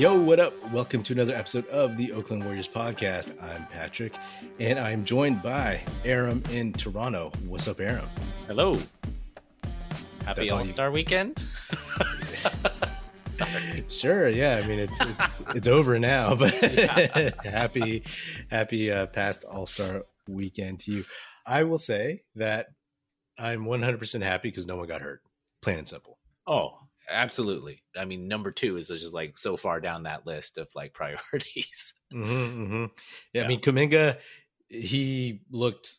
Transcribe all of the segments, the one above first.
Yo, what up? Welcome to another episode of the Oakland Warriors podcast. I'm Patrick, and I'm joined by Aram in Toronto. What's up, Aram? Hello. Happy all you- Star Weekend. Sorry. Sure, yeah. I mean, it's it's it's over now, but happy happy uh, past All Star weekend to you. I will say that I'm 100% happy because no one got hurt. Plain and simple. Oh, absolutely. I mean, number two is just like so far down that list of like priorities. Mm-hmm, hmm Yeah, I mean, Kuminga, he looked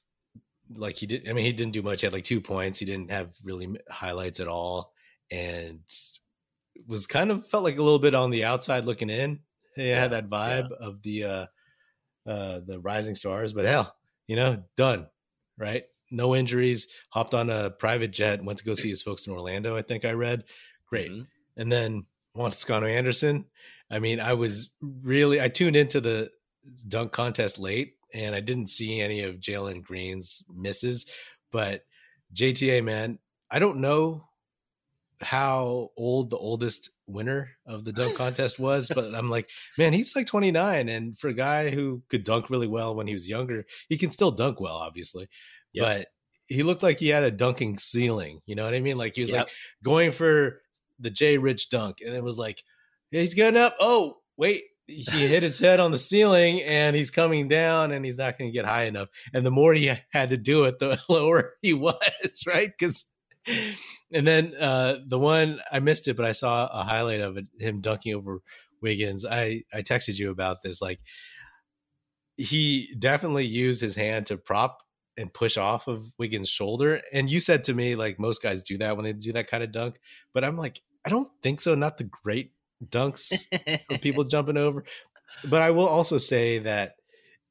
like he did. I mean, he didn't do much. He had like two points. He didn't have really highlights at all, and was kind of felt like a little bit on the outside looking in. He Yeah, had that vibe of the uh uh the rising stars. But hell, you know, done right. No injuries. Hopped on a private jet. Went to go see his folks in Orlando. I think I read. Great. Mhm. And then Juan Toscano Anderson. I mean, I was really I tuned into the dunk contest late and I didn't see any of Jalen Green's misses, but JTA man, I don't know how old the oldest winner of the dunk contest was, but I'm like, man, he's like 29 and for a guy who could dunk really well when he was younger, he can still dunk well obviously. Yep. But he looked like he had a dunking ceiling, you know what I mean? Like he was Yep. like going for the J Rich dunk and it was like he's getting up. Oh, wait. He hit his head on the ceiling and he's coming down and he's not going to get high enough. And the more he had to do it, the lower he was, right? Because, and then uh, the one I missed it, but I saw a highlight of it, him dunking over Wiggins. I, I texted you about this. Like, he definitely used his hand to prop and push off of Wiggins' shoulder. And you said to me, like, most guys do that when they do that kind of dunk. But I'm like, I don't think so. Not the great dunks of people jumping over. But I will also say that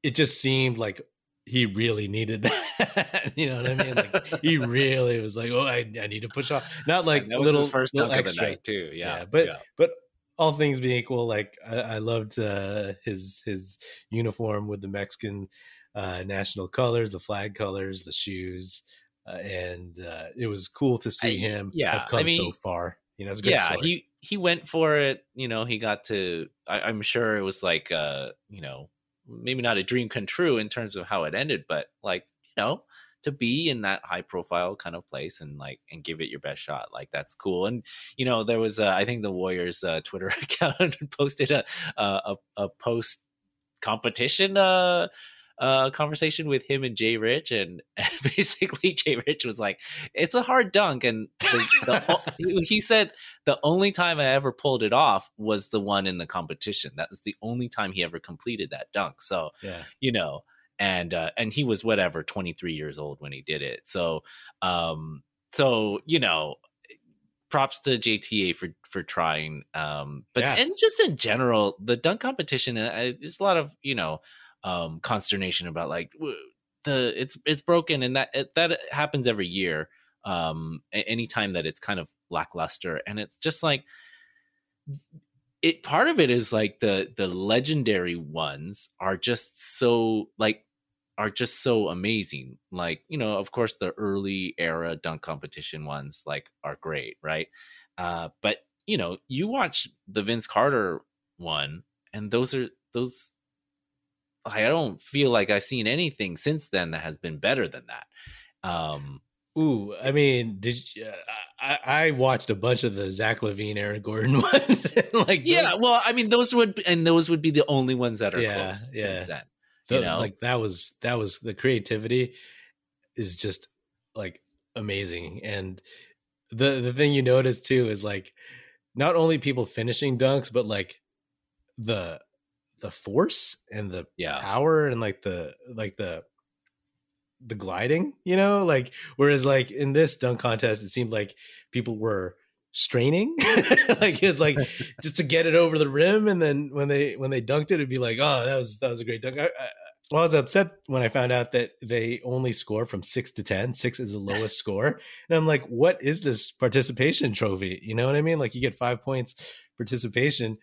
it just seemed like he really needed that. you know what I mean? Like he really was like, oh, I, I need to push off. Not like that was little his first little dunk extra. of the night too. Yeah, Yeah, but but all things being equal, like I, I loved uh, his his uniform with the Mexican uh, national colors, the flag colors, the shoes, uh, and uh, it was cool to see I- him yeah, have come I so far. You know, it's great yeah, story. he he went for it. You know, he got to. I, I'm sure it was like, uh, you know, maybe not a dream come true in terms of how it ended, but like, you know, to be in that high profile kind of place and like and give it your best shot, like that's cool. And you know, there was, uh, I think the Warriors uh, Twitter account posted a a, a post competition uh uh conversation with him and Jay Rich and, and basically Jay Rich was like it's a hard dunk and the, the, he said the only time I ever pulled it off was the one in the competition that was the only time he ever completed that dunk so yeah. you know and uh and he was whatever 23 years old when he did it so um so you know props to JTA for for trying um but Yeah. and just in general the dunk competition uh, there's a lot of you know um consternation about like the it's it's broken and that it, that happens every year um anytime that it's kind of lackluster and it's just like it part of it is like the the legendary ones are just so like are just so amazing. Like you know of course the early era dunk competition ones like are great right? Uh but you know you watch the Vince Carter one and those are those I don't feel like I've seen anything since then that has been better than that um Ooh, I mean, did you, I, I watched a bunch of the Zach LaVine, Aaron Gordon ones. like, yeah those- well I mean those would and those would be the only ones that are Yeah, close yeah. since then the- you know? like that was that was the creativity is just like amazing. And the the thing you notice too is like not only people finishing dunks, but like the the force and the yeah power and like the like the the gliding, you know, like whereas like in this dunk contest, it seemed like people were straining, like it's like just to get it over the rim, and then when they when they dunked it, it'd be like, oh, that was that was a great dunk. I, I, well, I was upset when I found out that they only score from six to ten. Six is the lowest score, and I'm like, what is this participation trophy? You know what I mean? Like you get five points participation,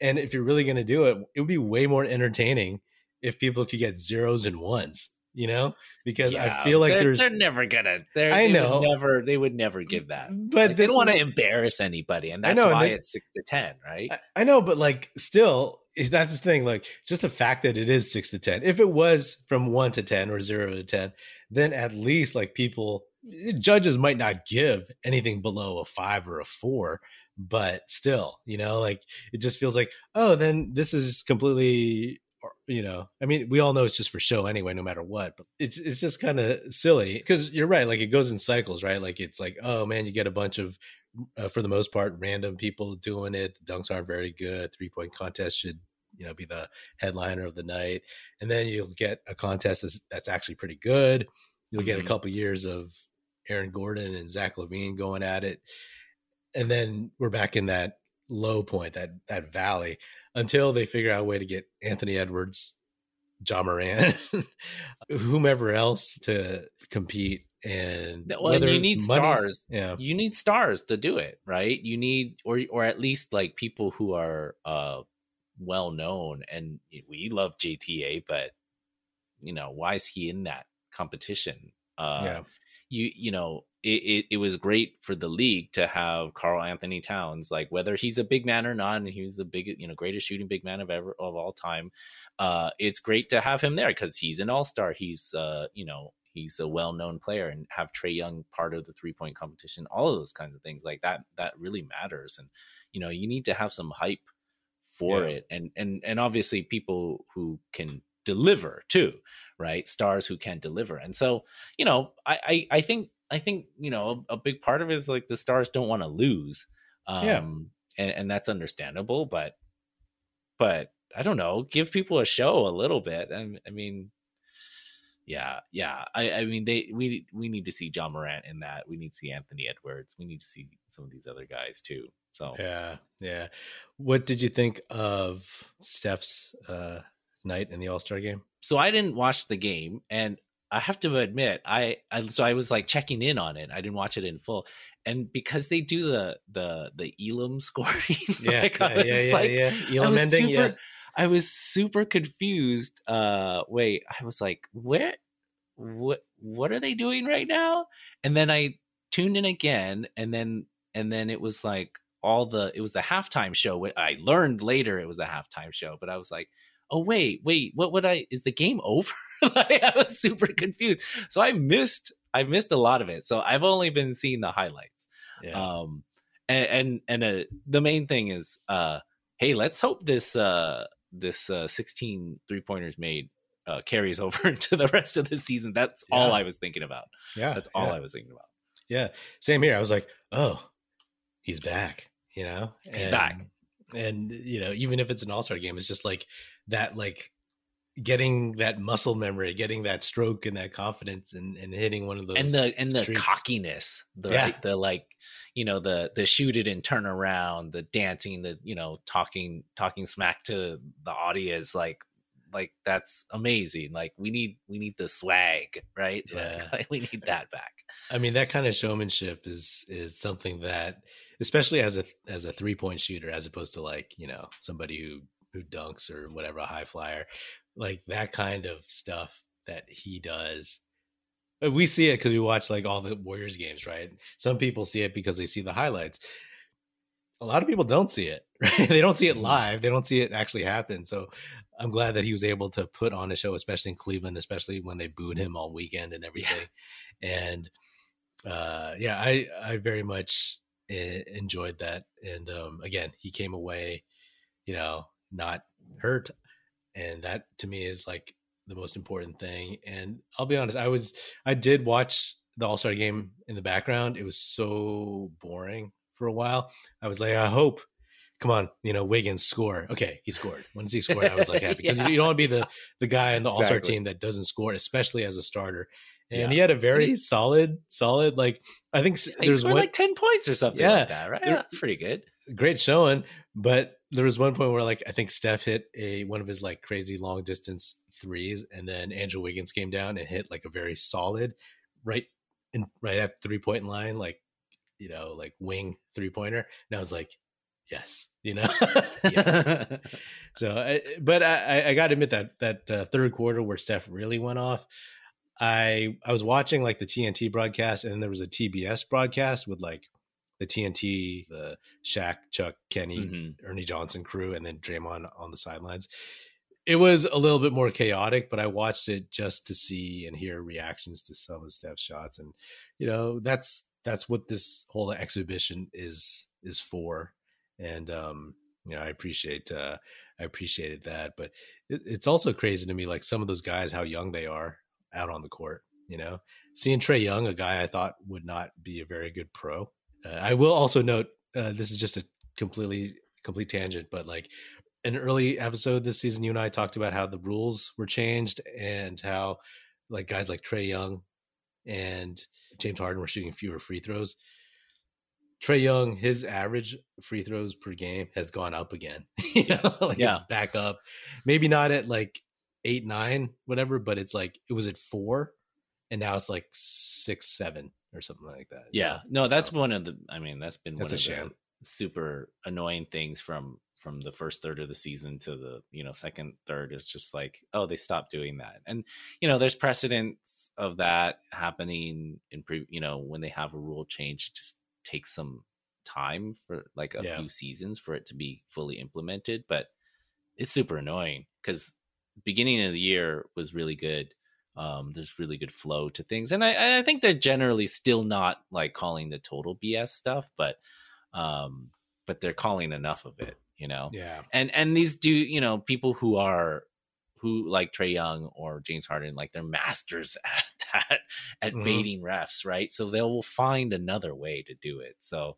and if you're really going to do it, it would be way more entertaining if people could get zeros and ones you know, because Yeah, I feel like they're, there's they're never gonna. They're, I they know. would never. They would never give that. Mm, but Like, they don't want to embarrass anybody, and that's know, and why they- it's six to ten, right? I, I know, but like still, is that's the thing. Like just the fact that it is six to ten. If it was from one to ten or zero to ten, then at least like people eh, judges might not give anything below a five or a four, but still, you know, like it just feels like, oh, then this is completely you know i mean we all know it's just for show anyway no matter what but it's it's just kind of silly because you're right like it goes in cycles right like it's like oh man you get a bunch of uh, for the most part random people doing it the dunks aren't very good three point contest should you know be the headliner of the night and then you'll get a contest that's, that's actually pretty good you'll get Mhm. a couple years of aaron gordon and zach lavine going at it and then we're back in that low point that that valley until they figure out a way to get anthony edwards john morant whomever else to compete and Well, and you need money- stars. yeah You need stars to do it, right? You need, or or at least like people who are uh well known. And we love JTA, but you know, why is he in that competition? Uh, yeah you you know it, it, it was great for the league to have Karl Anthony Towns like whether he's a big man or not and he was the big you know greatest shooting big man of ever of all time uh it's great to have him there because he's an all-star. He's uh you know he's a well-known player and have Trae Young part of the three-point competition all of those kinds of things like that that really matters. And you know you need to have some hype for Yeah. it. And and and obviously people who can deliver too right? Stars who can deliver. And so you know i i, I think i think you know a, big part of it is like the stars don't want to lose um Yeah. and and that's understandable but but i don't know give people a show a little bit i, I mean yeah yeah i i mean they we we need to see john morant in that we need to see anthony edwards we need to see some of these other guys too so. Yeah yeah. What did you think of steph's uh night in the all-star game so I didn't watch the game, and I have to admit, I, I so I was like checking in on it. I didn't watch it in full, and because they do the the the Elam scoring, yeah like, I yeah yeah was yeah, like, yeah. I Elam was ending, super, yeah. I was super confused. Uh, wait, I was like, where, what, what are they doing right now? And then I tuned in again, and then and then it was like all the it was the halftime show. I learned later it was a halftime show, but I was like, oh wait, wait, what would I? Is the game over? like, I was super confused. So I missed I missed a lot of it. So I've only been seeing the highlights. yeah. Um, and and and uh, the main thing is, uh, hey, let's hope this uh this uh 16 three pointers made uh carries over into the rest of the season. That's all I was thinking about. yeah That's all yeah. I was thinking about. Yeah, same here. I was like, oh, he's back. You know, He's back. And you know, even if it's an all star game, it's just like that, like getting that muscle memory, getting that stroke and that confidence, and and hitting one of those and the and the streaks. cockiness the Yeah. the like you know the the shoot it and turn around the dancing the you know talking talking smack to the audience like like that's amazing like we need we need the swag right Yeah. like, we need that back I mean, that kind of showmanship is is something that, especially as a as a three point shooter, as opposed to like you know somebody who who dunks or whatever a high flyer, like that kind of stuff that he does. uh, We see it because we watch like all the Warriors games, right? Some people see it because they see the highlights. A lot of people don't see it, right? They don't see it Mhm. live. They don't see it actually happen. So I'm glad that he was able to put on a show, especially in Cleveland, especially when they booed him all weekend and everything. And uh, yeah, I I very much e- enjoyed that. And um, again, he came away, you know, not hurt, and that to me is like the most important thing. And I'll be honest, I was I did watch the All Star game in the background. It was so boring for a while. I was like, I hope. Come on, you know Wiggins score. Okay, he scored. Once he scored, I was like happy because Yeah. you don't want to be the the guy in the All Star team that doesn't score, especially as a starter. And Yeah. he had a very solid, solid. Like I think he there's scored one like 10 points or something Yeah. like that right pretty good great showing, but there was one point where like I think Steph hit a one of his like crazy long distance threes, and then Andrew Wiggins came down and hit like a very solid right in right at three point line, like you know, like wing three pointer. And I was like, yes, you know. Yeah. So, I, but I, I got to admit that that uh, third quarter where Steph really went off, I I was watching like the TNT broadcast, and there was a TBS broadcast with like the TNT, the Shaq, Chuck, Kenny, Mhm. Ernie Johnson crew, and then Draymond on the sidelines. It was a little bit more chaotic, but I watched it just to see and hear reactions to some of Steph's shots, and you know that's that's what this whole exhibition is is for. And um, you know, I appreciate uh, I appreciated that, but it, it's also crazy to me, like some of those guys, how young they are out on the court. You know, seeing Trae Young, a guy I thought would not be a very good pro. Uh, I will also note uh, this is just a completely complete tangent, but like an early episode this season, you and I talked about how the rules were changed and how like guys like Trae Young and James Harden were shooting fewer free throws. Trae Young, his average free throws per game has gone up again. you know, like Yeah. it's back up. Maybe not at like eight, nine, whatever, but it's like it was at four, and now it's like six, seven, or something like that. Yeah, no, that's one of the. I mean, that's been That's one of the super annoying things from from the first third of the season to the you know second third. It's just like, oh, they stopped doing that, and you know, there's precedents of that happening in pre. You know, when they have a rule change, it just takes some time for like a Yeah. few seasons for it to be fully implemented, but it's super annoying because beginning of the year was really good. Um, there's really good flow to things, and I, I think they're generally still not like calling the total BS stuff, but um, but they're calling enough of it, you know. yeah, And and these do you know people who are who like Trae Young or James Harden, like they're masters at that at Mhm. baiting refs, right? So they will find another way to do it. So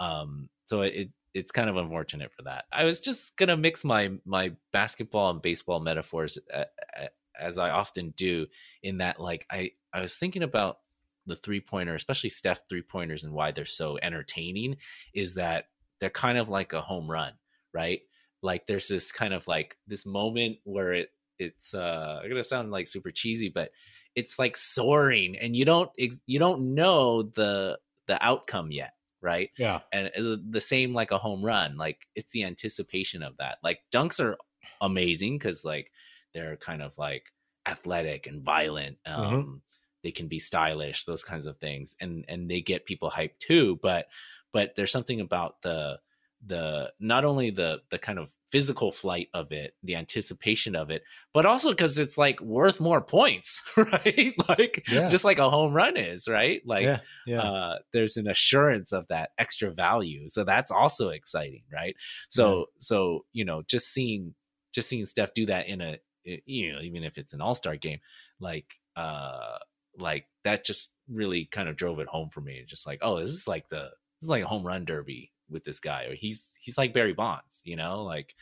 um, so it it's kind of unfortunate for that. I was just gonna mix my my basketball and baseball metaphors a- a- as I often do. In that, like I I was thinking about the three pointer, especially Steph three pointers, and why they're so entertaining. Is that they're kind of like a home run, right? Like there's this kind of like this moment where it it's uh I'm gonna sound like super cheesy, but it's like soaring, and you don't you don't know the the outcome yet, right? yeah, and uh, the same like a home run like it's the anticipation of that like dunks are amazing because like they're kind of like athletic and violent um they can be stylish those kinds of things and and they get people hyped too but but there's something about the the not only the the kind of physical flight of it the anticipation of it but also because it's like worth more points right like Yeah. just like a home run is right like yeah, yeah. uh, there's an assurance of that extra value. So that's also exciting, right? So so you know, just seeing just seeing Steph do that in a you know, even if it's an all star game, like uh like that just really kind of drove it home for me. Just like, oh, this is like the this is like a home run derby with this guy, or he's he's like Barry Bonds, you know, like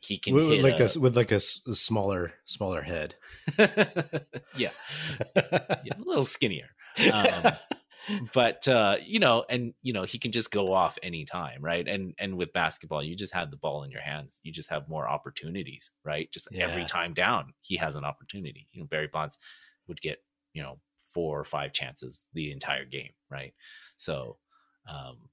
he can with, like a, a, with like a smaller smaller head. yeah, yeah, a little skinnier. Um, but uh you know and you know he can just go off anytime right? And and with basketball you just have the ball in your hands. You just have more opportunities right? Just every time down he has an opportunity. You know barry bonds would get you know four or five chances the entire game right? So um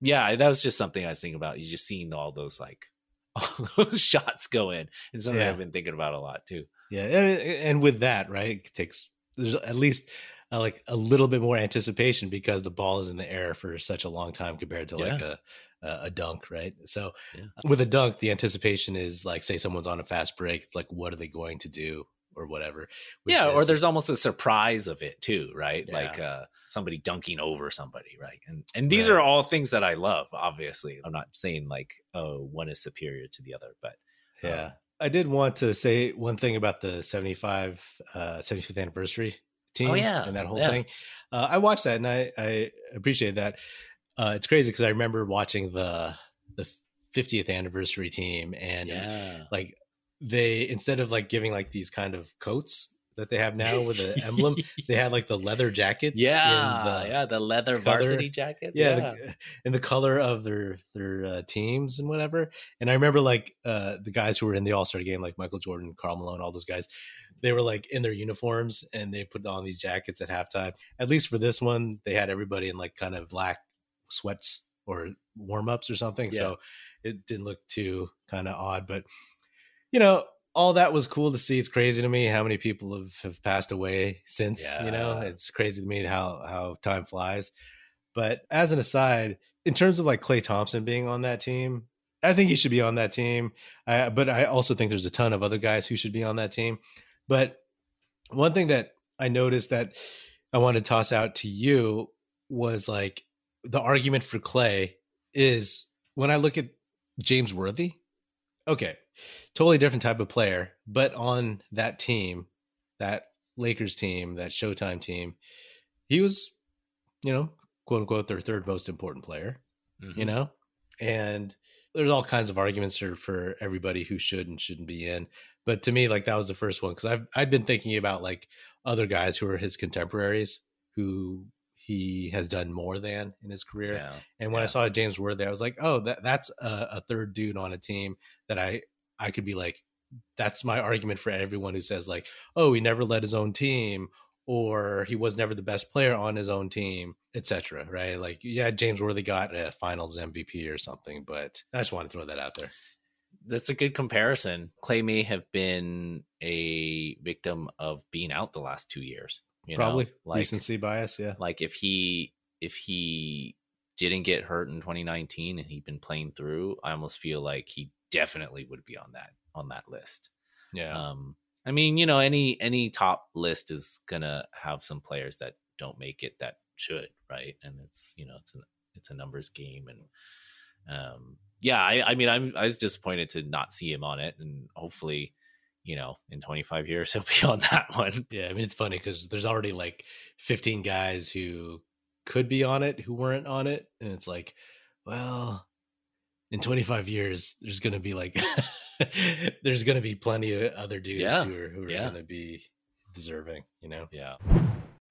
yeah that was just something i was thinking about. You just seeing all those like all those shots go in. And something Yeah. i've been thinking about a lot too. Yeah, and, and with that, right, it takes there's at least uh, like a little bit more anticipation because the ball is in the air for such a long time compared to like a a dunk, right? So Yeah. with a dunk, the anticipation is like, say someone's on a fast break, it's like, what are they going to do or whatever. Yeah or there's almost a surprise of it too right Yeah. like uh somebody dunking over somebody right and and these Right. are all things that i love obviously i'm not saying like oh one is superior to the other but Yeah. um, I did want to say one thing about the 75 uh 75th anniversary team Oh, yeah. and that whole Yeah. thing. Uh, I watched that and I I appreciate that. Uh it's crazy because I remember watching the the 50th anniversary team and yeah like they instead of like giving like these kind of coats that they have now with the emblem, they had like the leather jackets. in yeah the- yeah the leather color- varsity jacket yeah, The, in the color of their their uh, teams and whatever. And I remember like uh, the guys who were in the All Star game, like Michael Jordan, Karl Malone, all those guys. They were like in their uniforms and they put on these jackets at halftime. At least for this one, they had everybody in like kind of black sweats or warm ups or something. So it didn't look too kind of odd. But you know, all that was cool to see. It's crazy to me how many people have, have passed away since. You know, it's crazy to me how how time flies. But as an aside, in terms of like Klay Thompson being on that team, I think he should be on that team. I, but I also think there's a ton of other guys who should be on that team. But one thing that I noticed that I want to toss out to you was like the argument for Klay is when I look at James Worthy, okay, totally different type of player, but on that team, that Lakers team, that Showtime team, he was, you know, quote unquote, their third most important player, Mhm. you know? And there's all kinds of arguments for, for everybody who should and shouldn't be in. But to me, like that was the first one because I've I'd been thinking about like other guys who are his contemporaries who he has done more than in his career. yeah. And when I saw James Worthy, I was like, oh, that that's a, a third dude on a team that I I could be like, that's my argument for everyone who says like, oh, he never led his own team or he was never the best player on his own team, etc. Right? Like, yeah, James Worthy got a Finals MVP or something, but I just want to throw that out there. That's a good comparison. Klay may have been a victim of being out the last two years. You Probably know? like recency bias. Yeah, like if he if he didn't get hurt in 2019 and he'd been playing through, I almost feel like he definitely would be on that on that list. yeah, Um, I mean, you know, any any top list is gonna have some players that don't make it that should, right? And it's you know, it's a it's a numbers game, and um, yeah, I, I mean, I'm I was disappointed to not see him on it, and hopefully, you know, in 25 years he'll be on that one. yeah. I mean, it's funny because there's already like 15 guys who could be on it who weren't on it, and it's like, well, in 25 years, there's gonna be like, there's gonna be plenty of other dudes Yeah, who are who are yeah. gonna be deserving, you know. Yeah.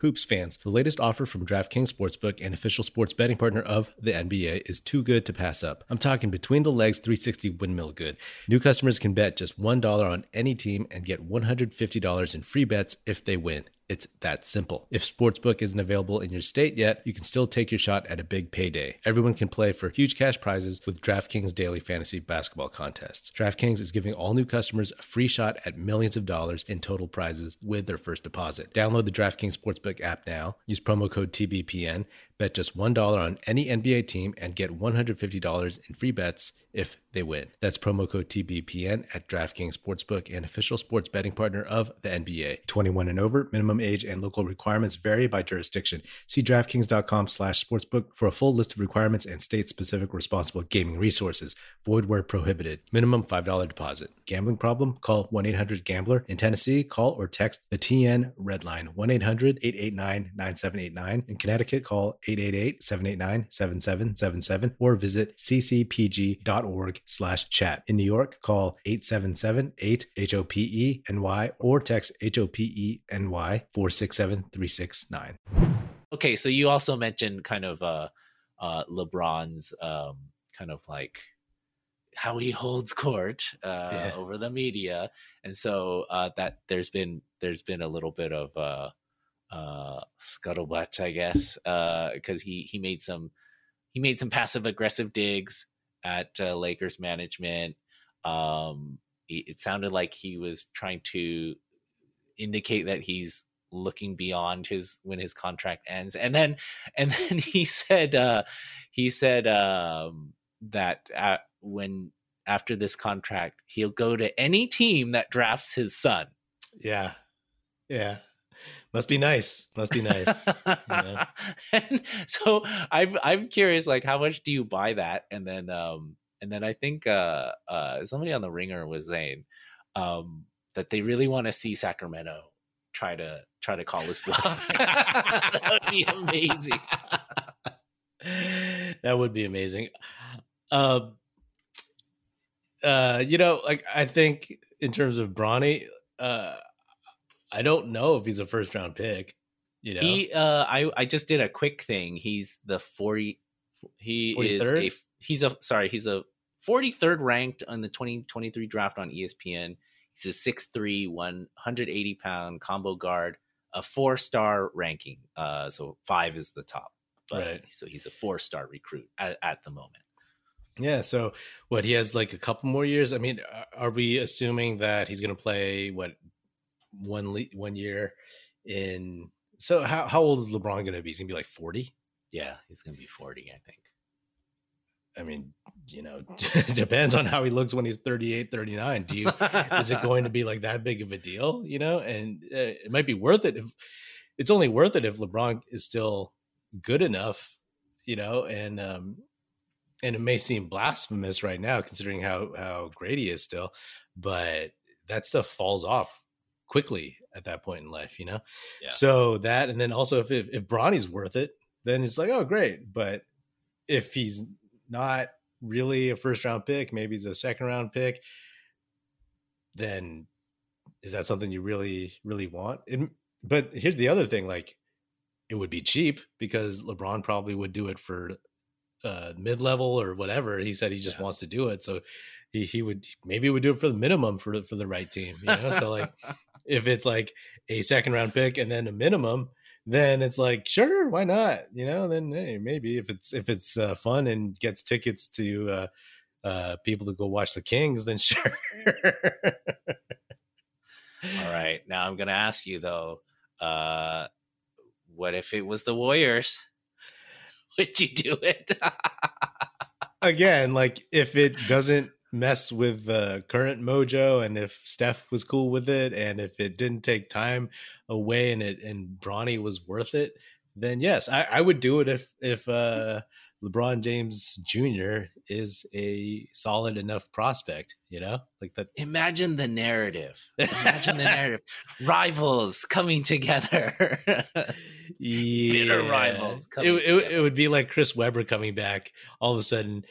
Hoops fans, the latest offer from DraftKings Sportsbook and official sports betting partner of the NBA is too good to pass up. I'm talking between the legs 360 windmill good. New customers can bet just $1 on any team and get $150 in free bets if they win. It's that simple. If Sportsbook isn't available in your state yet, you can still take your shot at a big payday. Everyone can play for huge cash prizes with DraftKings daily fantasy basketball contests. DraftKings is giving all new customers a free shot at millions of dollars in total prizes with their first deposit. Download the DraftKings Sportsbook app now. Use promo code TBPN. Bet just $1 on any NBA team and get $150 in free bets if they win. That's promo code TBPN at DraftKings Sportsbook and official sports betting partner of the NBA. 21 and over, minimum age and local requirements vary by jurisdiction. See DraftKings.com slash sportsbook for a full list of requirements and state-specific responsible gaming resources. Void where prohibited. Minimum $5 deposit. Gambling problem? Call 1-800-GAMBLER. In Tennessee, call or text the TN Red Line 1-800-889-9789. In Connecticut, call 888-789-7777 or visit ccpg.org slash chat. In New York, call 877-8-HOPE-NY or text HOPE-NY 467-369. Okay, so you also mentioned kind of uh uh LeBron's um kind of like how he holds court uh Yeah. over the media. And so uh that there's been there's been a little bit of uh uh scuttlebutt, I guess, uh because he he made some he made some passive aggressive digs at uh, Lakers management. Um it, it sounded like he was trying to indicate that he's looking beyond his when his contract ends and then and then he said uh he said um that uh, when after this contract he'll go to any team that drafts his son Yeah. Yeah. Must be nice. Must be nice. Yeah. so i'm i'm curious like how much do you buy that and then um and then i think uh uh somebody on the ringer was saying um that they really want to see sacramento try to try to call this bluff that would be amazing that would be amazing. Um, uh, you know, like I think in terms of Bronny, uh, I don't know if he's a first round pick. You know, He, uh, I, I just did a quick thing. He's the forty. He is a. He's a sorry. He's a forty third ranked on the twenty twenty three draft on ESPN. He's a 6'3", 180 pound combo guard, a four star ranking. Uh, so five is the top. But, Right. So he's a four star recruit at, at the moment. Yeah. So what he has like a couple more years. I mean, are we assuming that he's going to play what one le- one year in? So how how old is LeBron going to be? He's going to be like forty. Yeah, he's going to be forty, I think. I mean, you know, depends on how he looks when he's 38, 39. Do you is it going to be like that big of a deal, you know? And uh, it might be worth it if it's only worth it if LeBron is still good enough, you know, and um and it may seem blasphemous right now considering how how great he is still, but that stuff falls off quickly at that point in life, you know. Yeah. So that, and then also if if, if Bronny's worth it, then it's like oh great, but if he's not really a first round pick, maybe he's a second round pick, then is that something you really really want? It, but here's the other thing: like it would be cheap because LeBron probably would do it for uh, mid level or whatever. He said he just yeah. wants to do it, so he he would maybe would do it for the minimum for for the right team. You know, so like if it's like a second round pick and then a minimum, then it's like sure, why not? You know, then hey, maybe if it's if it's uh, fun and gets tickets to uh, uh, people to go watch the Kings, then sure. All right, now I'm gonna ask you though. Uh, what if it was the Warriors? would you do it? Again, like if it doesn't mess with the current mojo and if Steph was cool with it and if it didn't take time away and it and Bronny was worth it, then yes, I, I would do it if if uh LeBron James Jr. is a solid enough prospect, you know, like that. Imagine the narrative. Imagine the narrative. Rivals coming together. yeah. Bitter rivals. It, it, it, would be like Chris Webber coming back all of a sudden,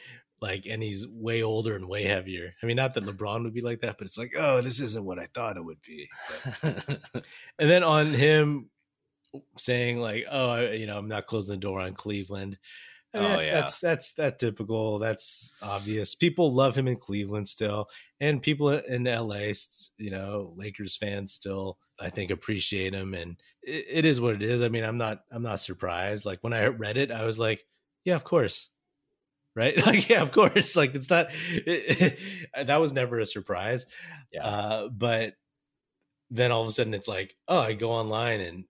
like, and he's way older and way heavier. I mean, not that LeBron would be like that, but it's like, oh, this isn't what I thought it would be. and then on him saying like, oh, you know, I'm not closing the door on Cleveland. I mean, oh that's, yeah, that's that's that's typical. That's obvious. People love him in Cleveland still, and people in LA, you know, Lakers fans still, I think, appreciate him. And it, it is what it is. I mean, I'm not I'm not surprised. Like when I read it, I was like, yeah, of course, right? like yeah, of course. Like it's not it, it, that was never a surprise. Yeah, uh, but then all of a sudden it's like, oh, I go online and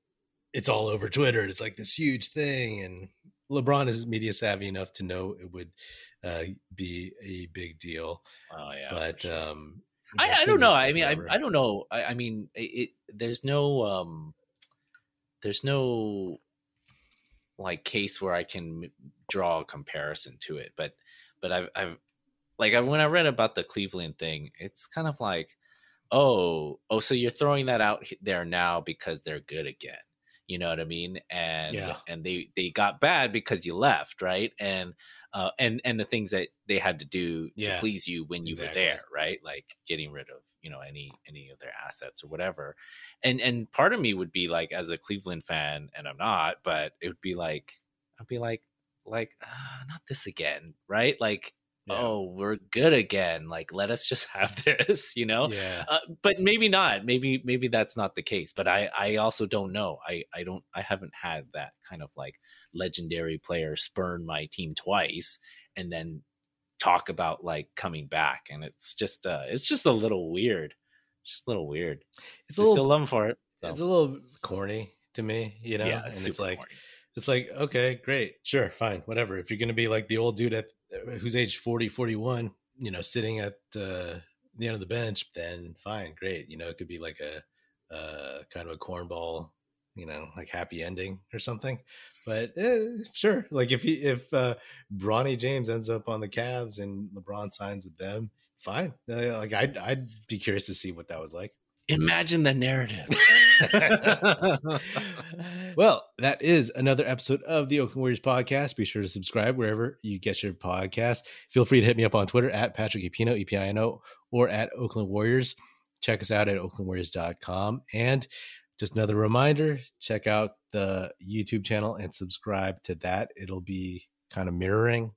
it's all over Twitter. It's like this huge thing, and LeBron is media savvy enough to know it would uh, be a big deal. Oh yeah, but sure. um, I, I, don't know. I mean, I, I don't know. I, I mean, it, it, There's no um, there's no like case where I can draw a comparison to it. But but I've I've like I, when I read about the Cleveland thing, it's kind of like, oh oh, so you're throwing that out there now because they're good again you know what i mean and yeah. and they they got bad because you left right and uh and and the things that they had to do yeah. to please you when you exactly. were there right like getting rid of you know any any of their assets or whatever and and part of me would be like as a cleveland fan and i'm not but it would be like i'd be like like uh, not this again right like yeah. oh we're good again like let us just have this you know yeah uh, but maybe not maybe maybe that's not the case but i i also don't know i i don't i haven't had that kind of like legendary player spurn my team twice and then talk about like coming back and it's just uh it's just a little weird it's just a little weird it's a little still love for it so. it's a little corny to me you know yeah, it's and it's like corny. it's like okay great sure fine whatever if you're gonna be like the old dude at who's age 40, 41, you know, sitting at uh, the end of the bench, then fine, great. You know, it could be like a uh, kind of a cornball, you know, like happy ending or something. But eh, sure, like if he if uh, Bronny James ends up on the Cavs and LeBron signs with them, fine. Uh, like I'd I'd be curious to see what that was like. Imagine the narrative. well, that is another episode of the Oakland Warriors podcast. Be sure to subscribe wherever you get your podcast. Feel free to hit me up on Twitter at Patrick Epino, E-P-I-N-O, or at Oakland Warriors. Check us out at oaklandwarriors.com. And just another reminder, check out the YouTube channel and subscribe to that. It'll be kind of mirroring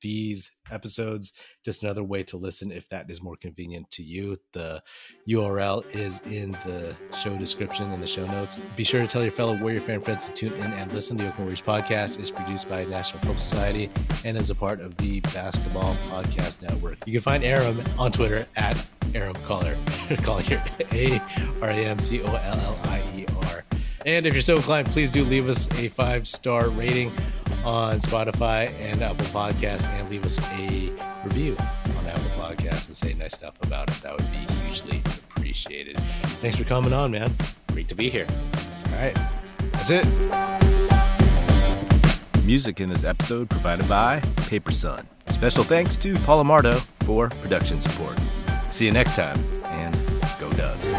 these episodes. Just another way to listen if that is more convenient to you. The URL is in the show description and the show notes. Be sure to tell your fellow Warrior fan friends to tune in and listen. The Oakland Warriors podcast is produced by National Film Society and is a part of the Basketball Podcast Network. You can find Aram on Twitter at Aram Collier. Collier. A R A M C O L L I E R. And if you're so inclined, please do leave us a five star rating on Spotify and Apple Podcasts and leave us a review on Apple Podcasts and say nice stuff about us. That would be hugely appreciated. Thanks for coming on, man. Great to be here. All right. That's it. Music in this episode provided by Paper Sun. Special thanks to Paul Amardo for production support. See you next time, and go Dubs.